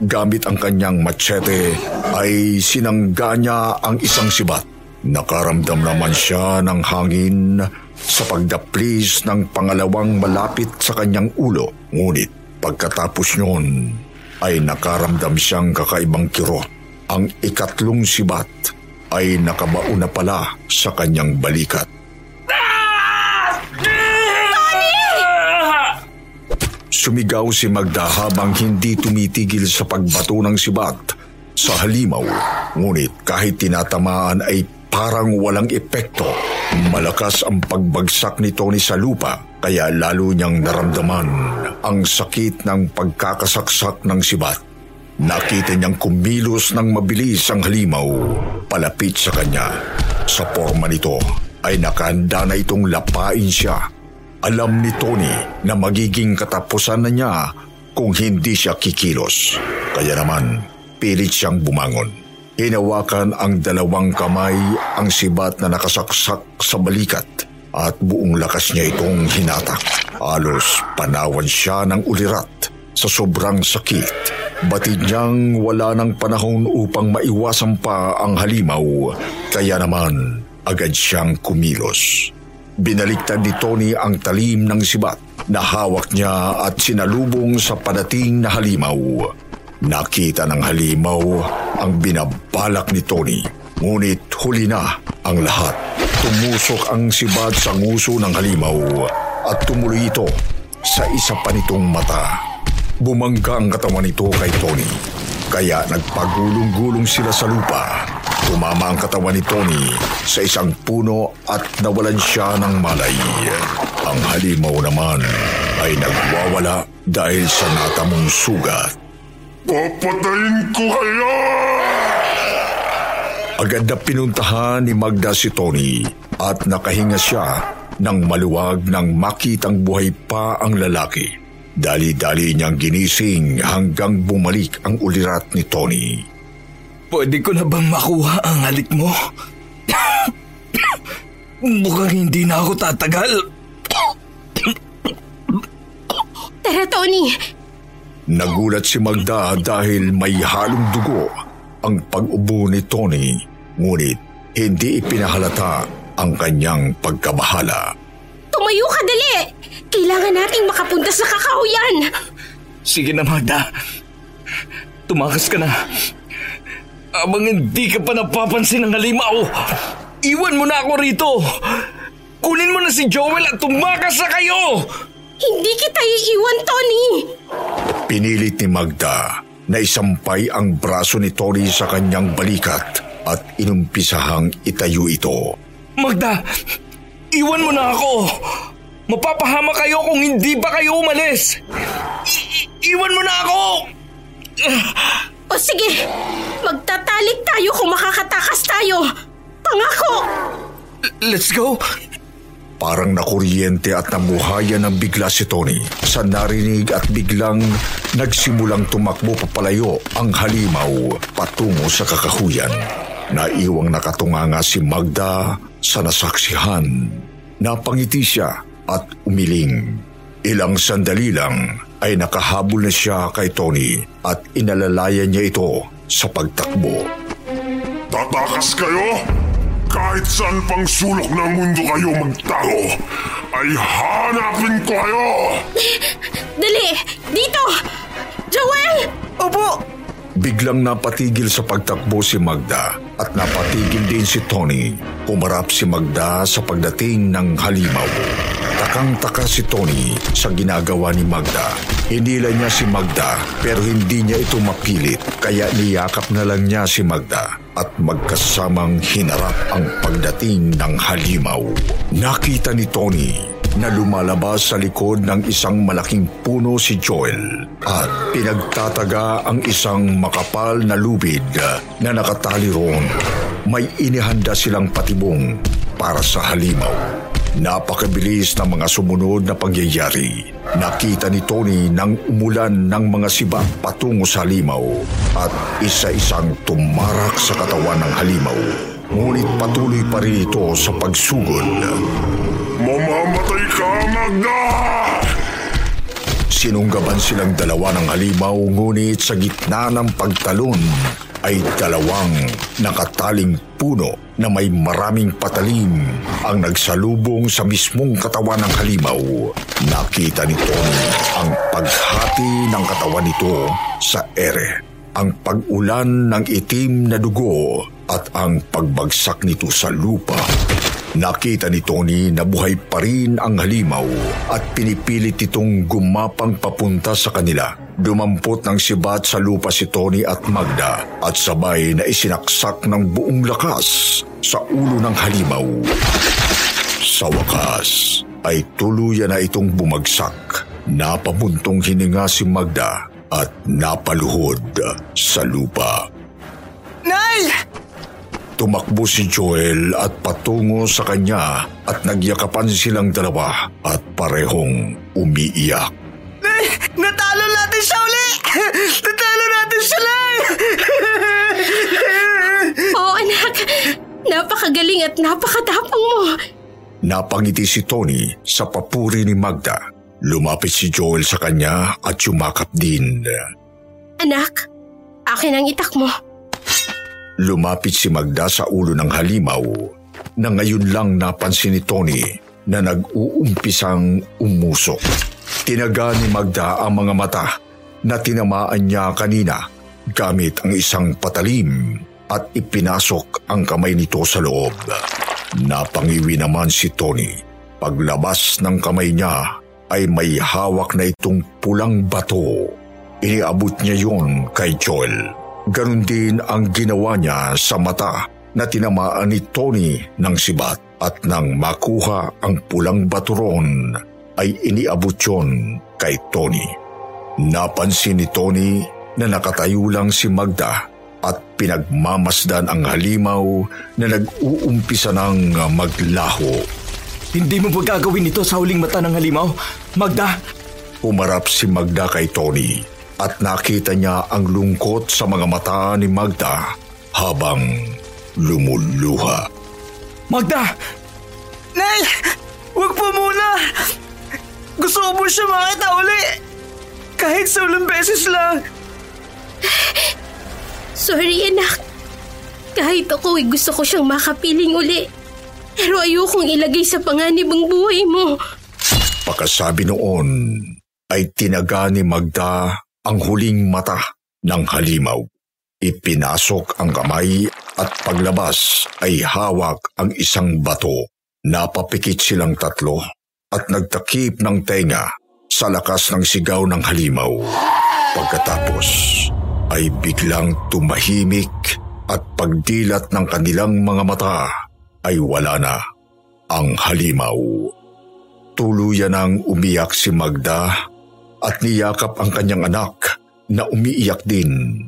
Gamit ang kanyang machete ay sinangga niya ang isang sibat. Nakaramdam naman siya ng hangin sa pagdaplis ng pangalawang malapit sa kanyang ulo. Ngunit pagkatapos noon ay nakaramdam siyang kakaibang kirot. Ang ikatlong sibat ay nakabaon na pala sa kanyang balikat. Sumigaw si Magda habang hindi tumitigil sa pagbato ng sibat sa halimaw. Ngunit kahit tinatamaan ay parang walang epekto. Malakas ang pagbagsak ni sa lupa kaya lalo niyang naramdaman ang sakit ng pagkakasaksak ng sibat. Nakita niyang kumilos ng mabilis ang halimaw palapit sa kanya. Sa forma nito ay nakahanda na itong lapain siya. Alam ni Tony na magiging katapusan na niya kung hindi siya kikilos. Kaya naman, pilit siyang bumangon. Hinawakan ang dalawang kamay ang sibat na nakasaksak sa balikat at buong lakas niya itong hinatak. Alos panawan siya ng ulirat sa sobrang sakit. Batid niyang wala ng panahon upang maiwasan pa ang halimaw, kaya naman agad siyang kumilos. Binaliktad ni Tony ang talim ng sibat na hawak niya at sinalubong sa padating na halimaw. Nakita ng halimaw ang binabalak ni Tony, ngunit huli na ang lahat. Tumusok ang sibad sa nguso ng halimaw at tumuloy ito sa isa pa nitong mata. Bumangga ang katawan nito kay Tony, kaya nagpagulong-gulong sila sa lupa. Tumama ang katawan ni Tony sa isang puno at nawalan siya ng malay. Ang halimaw naman ay nagwawala dahil sa natamong sugat. Papatayin ko kayo! Agad na pinuntahan ni Magda si Tony at nakahinga siya nang maluwag nang makitang buhay pa ang lalaki. Dali-dali niyang ginising hanggang bumalik ang ulirat ni Tony. Pwede ko na bang makuha ang halik mo? Mukhang hindi na ako tatagal. Tara, Tony! Nagulat si Magda dahil may halong dugo ang pag-ubo ni Tony, ngunit hindi ipinahalata ang kanyang pagkabahala. Tumayo ka, dali! Kailangan nating makapunta sa kakauyan! Sige na, Magda. Tumakas ka na. Abang hindi ka pa napapansin ng halimaw, iwan mo na ako rito. Kunin mo na si Joel at tumakas na kayo! Hindi kita iiwan, Tony! Pinilit ni Magda na isampay ang braso ni Tony sa kanyang balikat at inumpisahang itayo ito. Magda, iwan mo na ako! Mapapahama kayo kung hindi pa kayo umalis! I- iwan mo na ako! O sige, magtatalik tayo kung makakatakas tayo. Pangako! Let's go! Parang nakuryente at nabuhayan ng bigla si Tony sa narinig at biglang nagsimulang tumakbo papalayo ang halimaw patungo sa kakahuyan. Naiwang nakatunganga si Magda sa nasaksihan. Napangiti siya at umiling. Ilang sandali lang ay nakahabol na siya kay Tony at inalalayan niya ito sa pagtakbo. Tatakas kayo? Kahit saan pang sulok ng mundo kayo magtago, ay hanapin ko kayo! Dali! Dito! Joel! Opo! Biglang napatigil sa pagtakbo si Magda at napatigil din si Tony. Humarap si Magda sa pagdating ng halimaw. Takang-taka si Tony sa ginagawa ni Magda. Hinila niya si Magda pero hindi niya ito mapilit kaya niyakap na lang niya si Magda at magkasamang hinarap ang pagdating ng halimaw. Nakita ni Tony na lumalabas sa likod ng isang malaking puno si Joel at pinagtataga ang isang makapal na lubid na nakatali roon. May inihanda silang patibong para sa halimaw. Napakabilis ng mga sumunod na pangyayari. Nakita ni Tony nang umulan ng mga siba patungo sa halimaw at isa-isang tumarak sa katawan ng halimaw. Ngunit patuloy pa rin ito sa pagsugod. Ka, Magda! Sinunggaban silang dalawa ng halimaw ngunit sa gitna ng pagtalon ay dalawang nakataling puno na may maraming patalim ang nagsalubong sa mismong katawan ng halimaw. Nakita ni Tony ang paghati ng katawan nito sa ere, ang pag-ulan ng itim na dugo at ang pagbagsak nito sa lupa. Nakita ni Tony na buhay pa rin ang halimaw at pinipilit itong gumapang papunta sa kanila. Dumampot ng sibat sa lupa si Tony at Magda at sabay na isinaksak ng buong lakas sa ulo ng halimaw. Sa wakas ay tuluyan na itong bumagsak. Napabuntong hininga si Magda at napaluhod sa lupa. Nay! Tumakbo si Joel at patungo sa kanya at nagyakapan silang dalawa at parehong umiiyak. Natalo natin siya uli! Natalo natin siya lang! Oo, anak. Napakagaling at napakatapang mo. Napangiti si Tony sa papuri ni Magda. Lumapit si Joel sa kanya at yumakap din. Anak, akin ang itak mo. Lumapit si Magda sa ulo ng halimaw na ngayon lang napansin ni Tony na nag-uumpisang umusok. Tinaga ni Magda ang mga mata na tinamaan niya kanina gamit ang isang patalim at ipinasok ang kamay nito sa loob. Napangiwi naman si Tony. Paglabas ng kamay niya ay may hawak na itong pulang bato. Iniabot niya yon kay Joel. Ganon din ang ginawa niya sa mata na tinamaan ni Tony ng sibat at nang makuha ang pulang bato ron ay iniabot yon kay Tony. Napansin ni Tony na nakatayo lang si Magda at pinagmamasdan ang halimaw na nag-uumpisa ng maglaho. Hindi mo ba gagawin ito sa huling mata ng halimaw? Magda! Umarap si Magda kay Tony at nakita niya ang lungkot sa mga mata ni Magda habang lumuluha. Magda! Nay! Huwag po muna! Gusto ko po siya makita uli! Kahit sa ulang beses lang! Sorry, anak. Kahit ako ay gusto ko siyang makapiling uli. Pero ayokong ilagay sa panganib ang buhay mo. Pagkasabi noon ay tinaga ni Magda ang huling mata ng halimaw. Ipinasok ang kamay at paglabas ay hawak ang isang bato. Napapikit silang tatlo at nagtakip ng tenga sa lakas ng sigaw ng halimaw. Pagkatapos ay biglang tumahimik at pagdilat ng kanilang mga mata ay wala na ang halimaw. Tuluyan ang umiyak si Magda at niyakap ang kanyang anak na umiiyak din.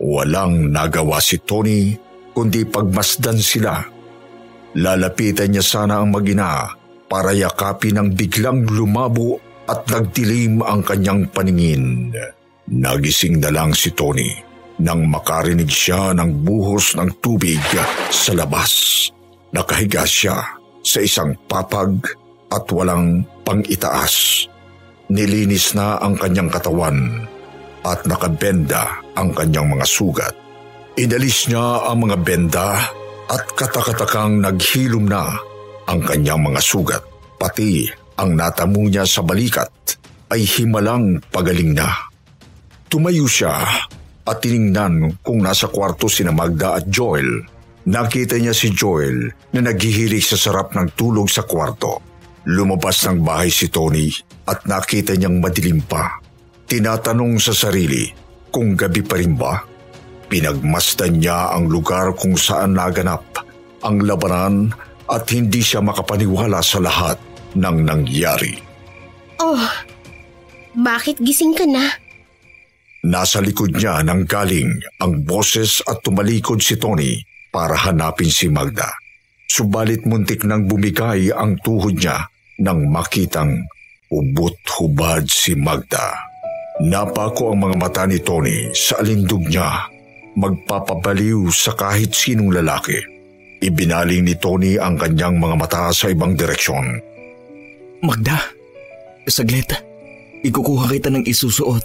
Walang nagawa si Tony kundi pagmasdan sila. Lalapitan niya sana ang magina para yakapin ang biglang lumabo at nagdilim ang kanyang paningin. Nagising na lang si Tony nang makarinig siya ng buhos ng tubig sa labas. Nakahiga siya sa isang papag at walang pangitaas. Nilinis na ang kanyang katawan at nakabenda ang kanyang mga sugat. Inalis niya ang mga benda at katakatakang naghilom na ang kanyang mga sugat. Pati ang natamo niya sa balikat ay himalang pagaling na. Tumayo siya at tiningnan kung nasa kwarto si Magda at Joel. Nakita niya si Joel na naghihilig sa sarap ng tulog sa kwarto. Lumabas ng bahay si Tony at nakita niyang madilim pa. Tinatanong sa sarili kung gabi pa rin ba. Pinagmasdan niya ang lugar kung saan naganap ang labanan at hindi siya makapaniwala sa lahat ng nangyari. Oh, bakit gising ka na? Nasa likod niya nang galing ang boses at tumalikod si Tony para hanapin si Magda. Subalit muntik nang bumigay ang tuhod niya nang makitang ubot-hubad si Magda. Napako ang mga mata ni Tony sa alindog niya, magpapabaliw sa kahit sinong lalaki. Ibinaling ni Tony ang kanyang mga mata sa ibang direksyon. Magda, saglit. Ikukuha kita ng isusuot.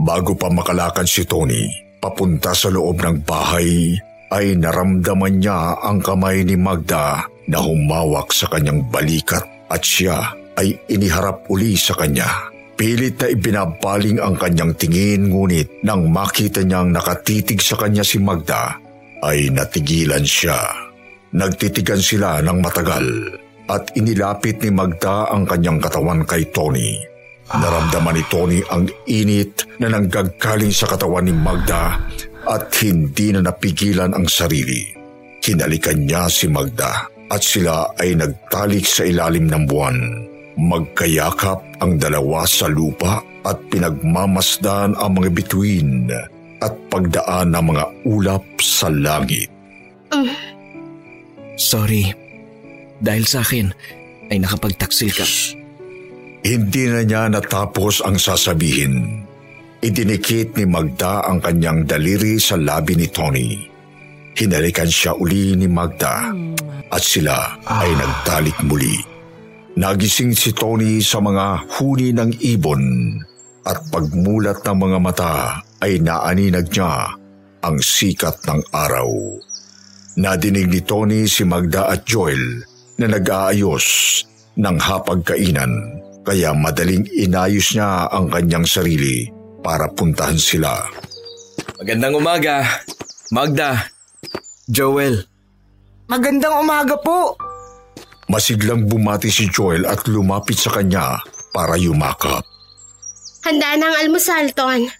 Bago pa makalakad si Tony, papunta sa loob ng bahay, ay naramdaman niya ang kamay ni Magda na humawak sa kanyang balikat at siya ay iniharap uli sa kanya. Pilit na ibinabaling ang kanyang tingin ngunit nang makita niyang nakatitig sa kanya si Magda, ay natigilan siya. Nagtitigan sila ng matagal at inilapit ni Magda ang kanyang katawan kay Tony. Naramdaman ni Tony ang init na nanggagaling sa katawan ni Magda at hindi na napigilan ang sarili. Hinalikan niya si Magda at sila ay nagtalik sa ilalim ng buwan. Magkayakap ang dalawa sa lupa at pinagmamasdan ang mga bituin at pagdaan ng mga ulap sa langit. Mm. Sorry. Dahil sa akin ay nakapagtaksil ka. Hindi na niya natapos ang sasabihin. Idinikit ni Magda ang kanyang daliri sa labi ni Tony. Hinalikan siya uli ni Magda at sila ay nagtalik muli. Nagising si Tony sa mga huni ng ibon at pagmulat ng mga mata ay naaninag niya ang sikat ng araw. Nadinig ni Tony si Magda at Joel na nag-aayos ng hapagkainan kaya madaling inayos niya ang kanyang sarili para puntahan sila. Magandang umaga, Magda, Joel. Magandang umaga po. Masiglang bumati si Joel at lumapit sa kanya para yumakap. Handa na ang almusal, Ton.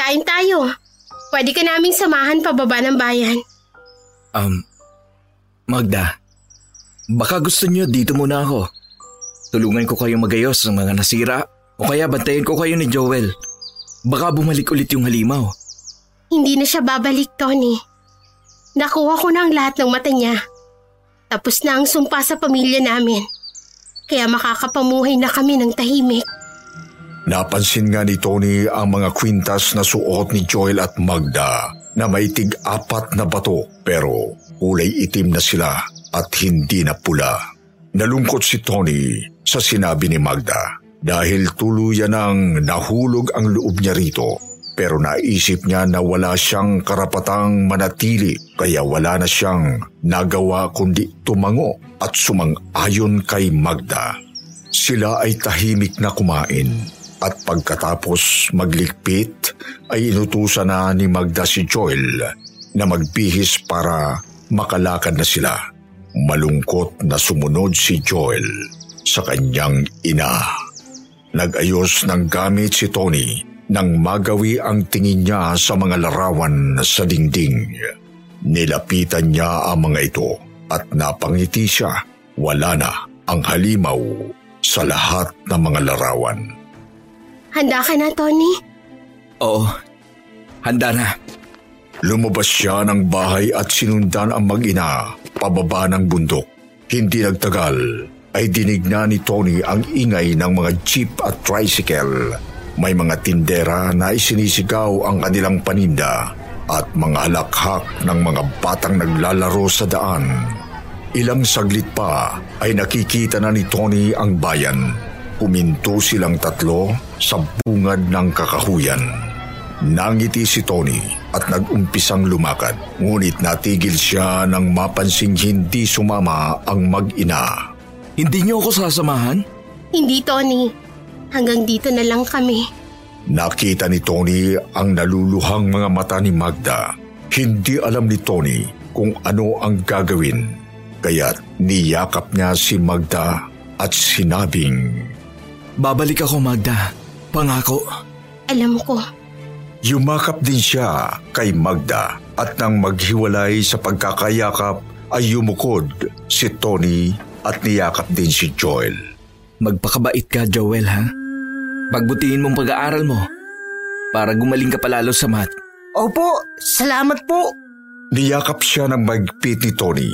Kain tayo. Pwede ka naming samahan pababa ng bayan. Um, Magda, baka gusto niyo dito muna ako. Tulungan ko kayo magayos ng mga nasira o kaya bantayan ko kayo ni Joel. Baka bumalik ulit yung halimaw. Hindi na siya babalik, Tony. Nakuha ko na ang lahat ng mata niya. Tapos na ang sumpa sa pamilya namin. Kaya makakapamuhay na kami ng tahimik. Napansin nga ni Tony ang mga kwintas na suot ni Joel at Magda na may tig-apat na bato pero kulay itim na sila at hindi na pula. Nalungkot si Tony sa sinabi ni Magda dahil tuluyan ng nahulog ang loob niya rito pero naisip niya na wala siyang karapatang manatili kaya wala na siyang nagawa kundi tumango at sumang-ayon kay Magda. Sila ay tahimik na kumain at pagkatapos maglikpit ay inutusan na ni Magda si Joel na magbihis para makalakad na sila. Malungkot na sumunod si Joel sa kanyang ina. Nag-ayos ng gamit si Tony nang magawi ang tingin niya sa mga larawan sa dingding. Nilapitan niya ang mga ito at napangiti siya. Wala na ang halimaw sa lahat ng mga larawan. Handa ka na, Tony? Oo, handa na. Lumabas siya ng bahay at sinundan ang mag-ina pababa ng bundok. Hindi nagtagal ay dinig na ni Tony ang ingay ng mga jeep at tricycle. May mga tindera na isinisigaw ang kanilang paninda at mga halakhak ng mga batang naglalaro sa daan. Ilang saglit pa ay nakikita na ni Tony ang bayan. Puminto silang tatlo sa bungad ng kakahuyan. Nangiti si Tony at nag-umpisang lumakad. Ngunit natigil siya nang mapansing hindi sumama ang mag-ina. Hindi niyo ako sasamahan? Hindi, Tony. Hanggang dito na lang kami. Nakita ni Tony ang naluluhang mga mata ni Magda. Hindi alam ni Tony kung ano ang gagawin. Kaya niyakap niya si Magda at sinabing, Babalik ako, Magda. Pangako. Alam ko. Yumakap din siya kay Magda at nang maghiwalay sa pagkakayakap ay yumukod si Tony at niyakap din si Joel. Magpakabait ka, Joel, ha? Pagbutihin mong pag-aaral mo para gumaling ka palalo sa math. Opo, salamat po. Niyakap siya ng magpit ni Tony.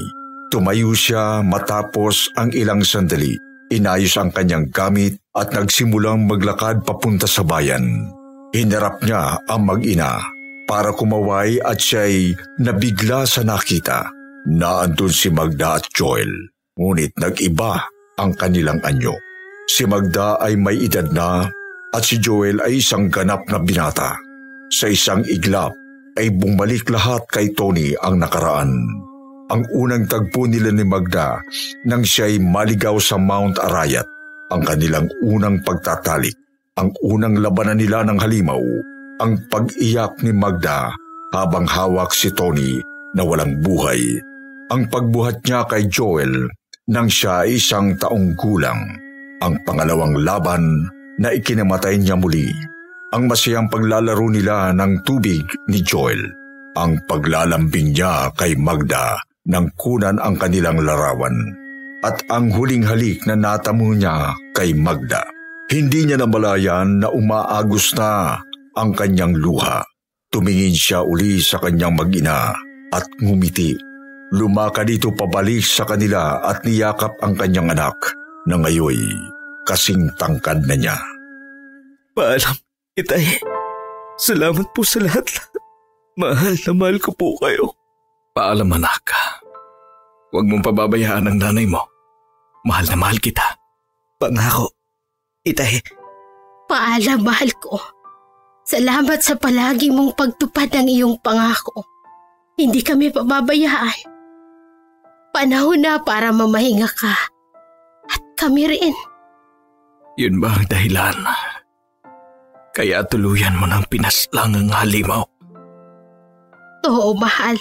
Tumayo siya matapos ang ilang sandali. Inayos ang kanyang gamit at nagsimulang maglakad papunta sa bayan. Hinarap niya ang mag-ina para kumaway at siya'y nabigla sa nakita na andun si Magda at Joel. Ngunit nag-iba ang kanilang anyo. Si Magda ay may edad na at si Joel ay isang ganap na binata. Sa isang iglap ay bumalik lahat kay Tony ang nakaraan. Ang unang tagpo nila ni Magda nang siya'y maligaw sa Mount Arayat, ang kanilang unang pagtatalik ang unang labanan nila ng halimaw, ang pag-iyak ni Magda habang hawak si Tony na walang buhay. Ang pagbuhat niya kay Joel nang siya ay isang taong gulang. Ang pangalawang laban na ikinamatay niya muli. Ang masayang paglalaro nila ng tubig ni Joel. Ang paglalambing niya kay Magda nang kunan ang kanilang larawan. At ang huling halik na natamo niya kay Magda. Hindi niya namalayan na umaagos na ang kanyang luha. Tumingin siya uli sa kanyang mag-ina at ngumiti. Lumaka dito pabalik sa kanila at niyakap ang kanyang anak na ngayoy kasing tangkad na niya. Paalam, itay. Salamat po sa lahat. Mahal na mahal ko po kayo. Paalam anak. Huwag mong pababayaan ang nanay mo. Mahal na mahal kita. Pangako. Itay. Paalam, mahal ko. Salamat sa palagi mong pagtupad ng iyong pangako. Hindi kami pababayaan. Panahon na para mamahinga ka. At kami rin. Yun ba ang dahilan? Kaya tuluyan mo ng pinaslang ang halimaw. Oo, mahal.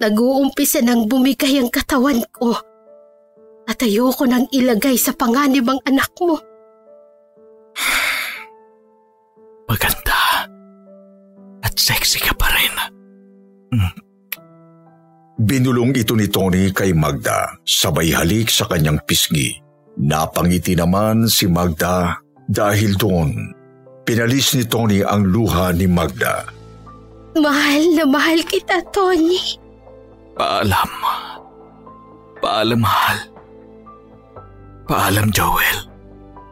Nag-uumpisa ng bumigay ang katawan ko at ayoko nang ilagay sa panganib ang anak mo. Maganda. At sexy ka pa rin. Mm. Binulong ito ni Tony kay Magda, sabay halik sa kanyang pisngi. Napangiti naman si Magda dahil doon. Pinalis ni Tony ang luha ni Magda. Mahal na mahal kita, Tony. Paalam. Paalam, mahal. Paalam, Joel.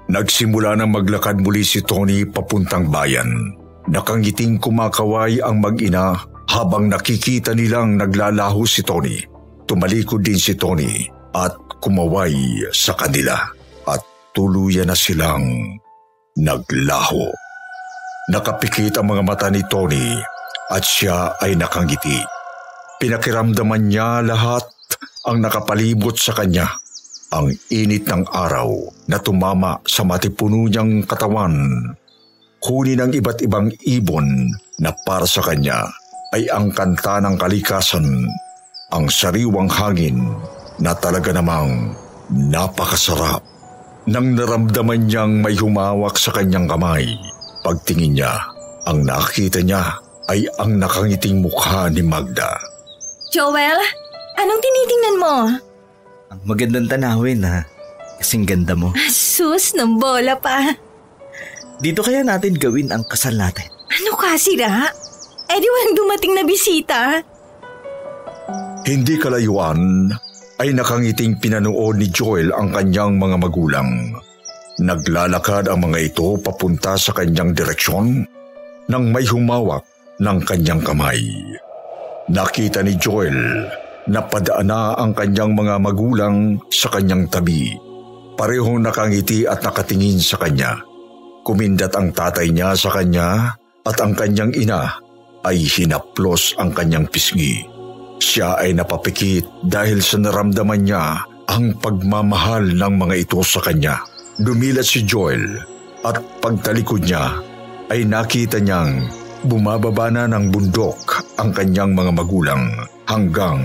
Nagsimula na maglakad muli si Tony papuntang bayan. Nakangiting kumakaway ang mag-ina habang nakikita nilang naglalaho si Tony. Tumalikod din si Tony at kumaway sa kanila at tuluyan na silang naglaho. Nakapikit ang mga mata ni Tony at siya ay nakangiti. Pinakiramdaman niya lahat ang nakapalibot sa kanya ang init ng araw na tumama sa matipuno niyang katawan. Huni ng iba't ibang ibon na para sa kanya ay ang kanta ng kalikasan. ang sariwang hangin na talaga namang napakasarap. Nang naramdaman niyang may humawak sa kanyang kamay, pagtingin niya, ang nakita niya ay ang nakangiting mukha ni Magda. Joel, anong tinitingnan mo? Ang magandang tanawin ha. Kasing ganda mo. Sus, ng bola pa. Dito kaya natin gawin ang kasal natin. Ano ka, sira? Eh di walang dumating na bisita. Hindi kalayuan ay nakangiting pinanood ni Joel ang kanyang mga magulang. Naglalakad ang mga ito papunta sa kanyang direksyon nang may humawak ng kanyang kamay. Nakita ni Joel na padaan na ang kanyang mga magulang sa kanyang tabi. Parehong nakangiti at nakatingin sa kanya. Kumindat ang tatay niya sa kanya at ang kanyang ina ay hinaplos ang kanyang pisngi. Siya ay napapikit dahil sa naramdaman niya ang pagmamahal ng mga ito sa kanya. Dumilat si Joel at pagtalikod niya ay nakita niyang bumababa na ng bundok ang kanyang mga magulang hanggang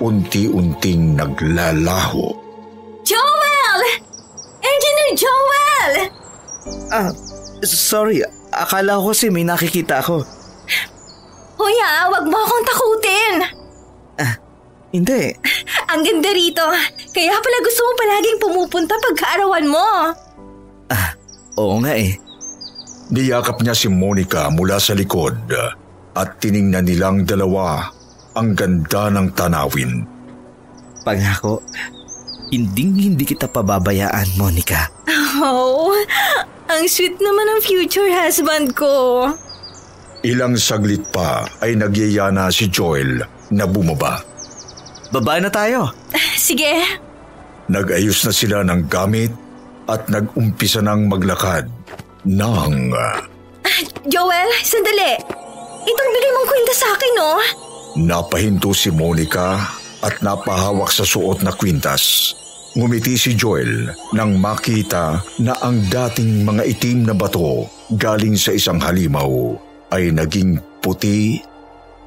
unti-unting naglalaho. Joel! Engineer Joel! Ah, sorry. Akala ko kasi may nakikita ako. Hoy ah, wag mo akong takutin. Hindi. Ang ganda rito. Kaya pala gusto mo palaging pumupunta pagkaarawan mo. Oo nga eh. Niyakap niya si Monica mula sa likod at tiningnan nilang dalawa ang ganda ng tanawin. Pangako, hinding hindi kita pababayaan, Monica. Oh, ang sweet naman ng future husband ko. Ilang saglit pa ay nagyayana si Joel na bumaba. Baba na tayo. Sige, Nag-ayos na sila ng gamit at nag-umpisa ng maglakad ng... Joel, sandali. Itong bigay mong kwenta sa akin, no? Napahinto si Monica at napahawak sa suot na kwintas. Ngumiti si Joel nang makita na ang dating mga itim na bato galing sa isang halimaw ay naging puti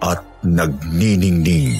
at nagniningning.